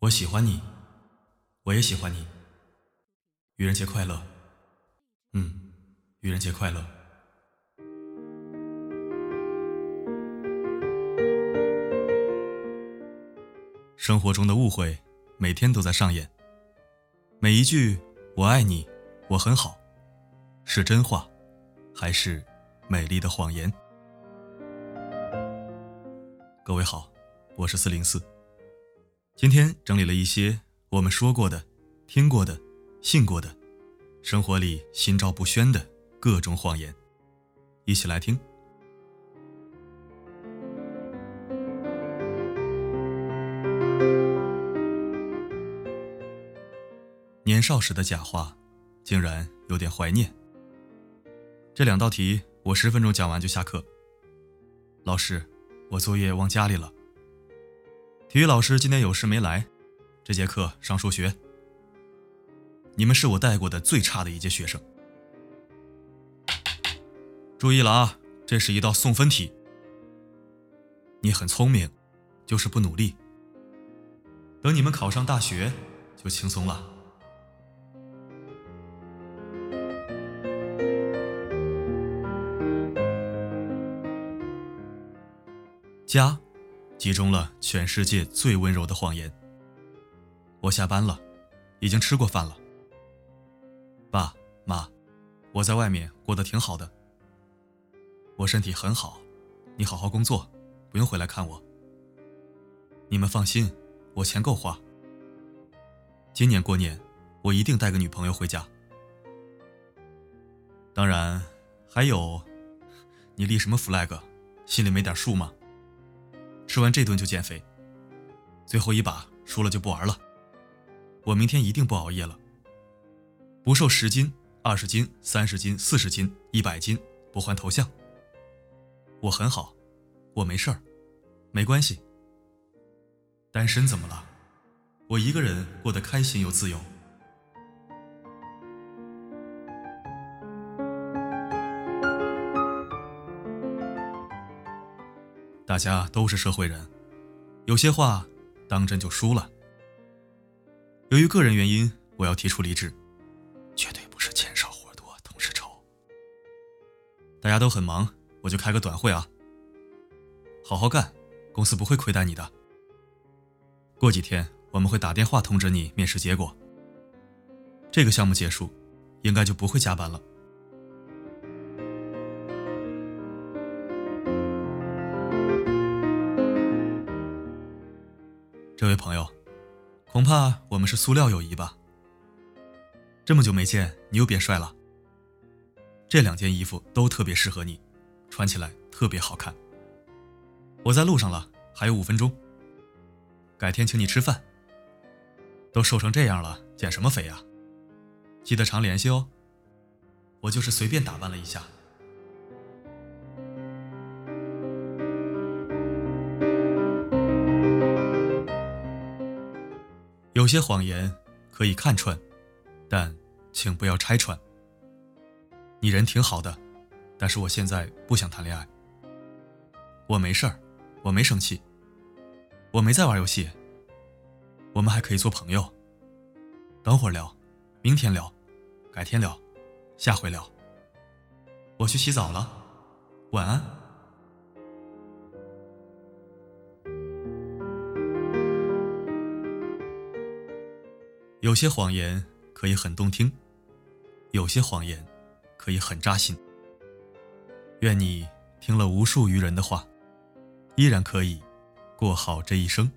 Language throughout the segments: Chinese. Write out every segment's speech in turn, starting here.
我喜欢你，我也喜欢你。愚人节快乐。嗯，愚人节快乐。生活中的误会每天都在上演。每一句“我爱你”“我很好”，是真话，还是美丽的谎言？各位好，我是四零四。今天整理了一些我们说过的、听过的、信过的，生活里心照不宣的各种谎言，一起来听。年少时的假话，竟然有点怀念。这两道题我十分钟讲完就下课。老师，我作业忘家里了。体育老师今天有事没来，这节课上数学。你们是我带过的最差的一届学生。注意了啊，这是一道送分题。你很聪明，就是不努力。等你们考上大学，就轻松了。家。集中了全世界最温柔的谎言。我下班了，已经吃过饭了。爸妈，我在外面过得挺好的。我身体很好，你好好工作，不用回来看我。你们放心，我钱够花。今年过年，我一定带个女朋友回家。当然，还有，你立什么 flag，心里没点数吗？吃完这顿就减肥，最后一把输了就不玩了。我明天一定不熬夜了。不瘦十斤、二十斤、三十斤、四十斤、一百斤，不换头像。我很好，我没事儿，没关系。单身怎么了？我一个人过得开心又自由。大家都是社会人，有些话当真就输了。由于个人原因，我要提出离职，绝对不是钱少活多，同事愁。大家都很忙，我就开个短会啊。好好干，公司不会亏待你的。过几天我们会打电话通知你面试结果。这个项目结束，应该就不会加班了。这位朋友，恐怕我们是塑料友谊吧？这么久没见，你又变帅了。这两件衣服都特别适合你，穿起来特别好看。我在路上了，还有五分钟。改天请你吃饭。都瘦成这样了，减什么肥呀？记得常联系哦。我就是随便打扮了一下。有些谎言可以看穿，但请不要拆穿。你人挺好的，但是我现在不想谈恋爱。我没事儿，我没生气，我没在玩游戏。我们还可以做朋友。等会儿聊，明天聊，改天聊，下回聊。我去洗澡了，晚安。有些谎言可以很动听，有些谎言可以很扎心。愿你听了无数愚人的话，依然可以过好这一生。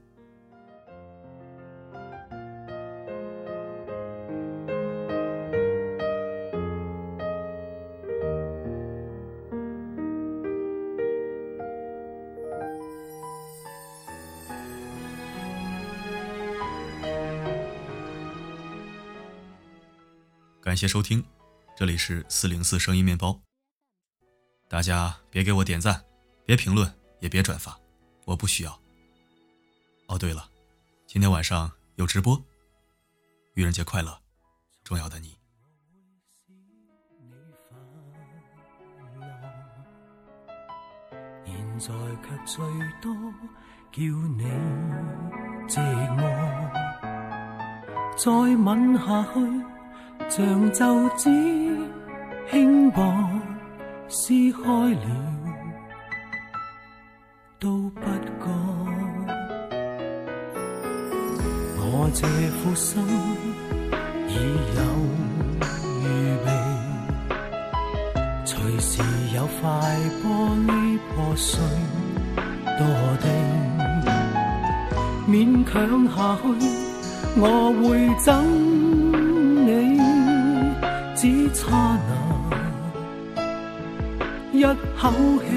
感谢收听，这里是四零四声音面包。大家别给我点赞，别评论，也别转发，我不需要。哦，对了，今天晚上有直播，愚人节快乐，重要的你。现在却最多叫你寂寞。再吻下去，像皱纸轻薄撕开了，都不觉我这苦心已有预备，随时有块玻璃破碎堕地，勉强下去。我会怎，只差那一口气，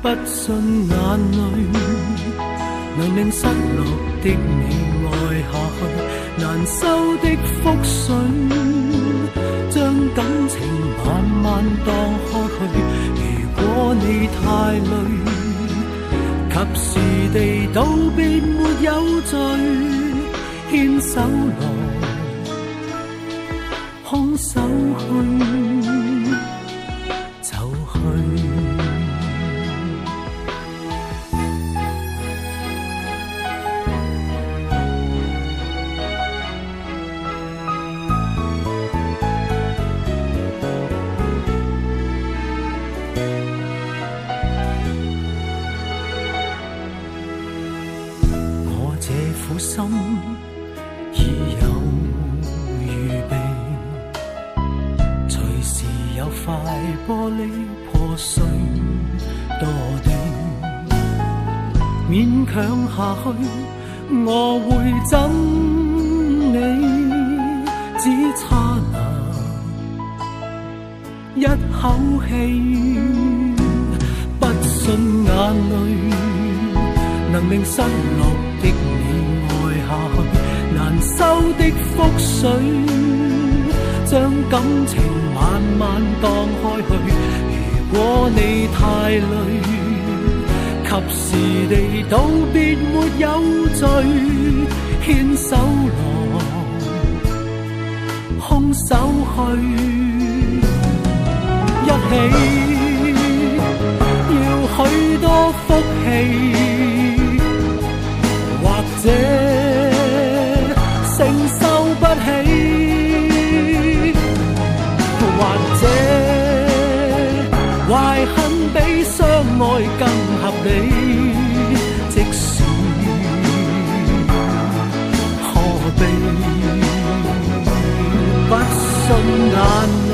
不信眼泪能令失落的你爱下去，难收的覆水，将感情慢慢荡开去。如果你太累。及时地道别没有罪，牵手来，空手去，走去。有块玻璃破碎堕地，勉强下去，我会憎你，只差那一口气，不信眼泪能令失落的你爱下去，难。收的覆水，将感情慢慢荡开去。如果你太累，及时地道别没有罪，牵手来，空手去，一起要许多福气，更合理，即使何必不信眼泪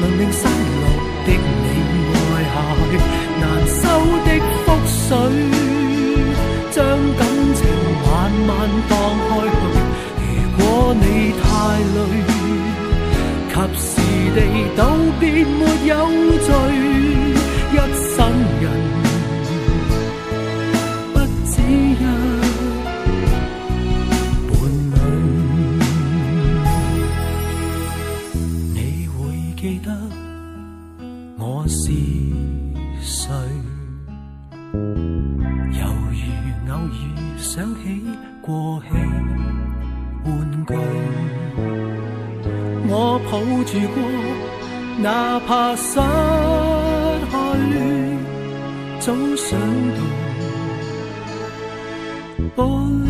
能令失落的你爱下去，难收的覆水将感情慢慢荡开去。如果你太累，及时地道别没有想起过去玩具，我抱住过，哪怕失去。早想到。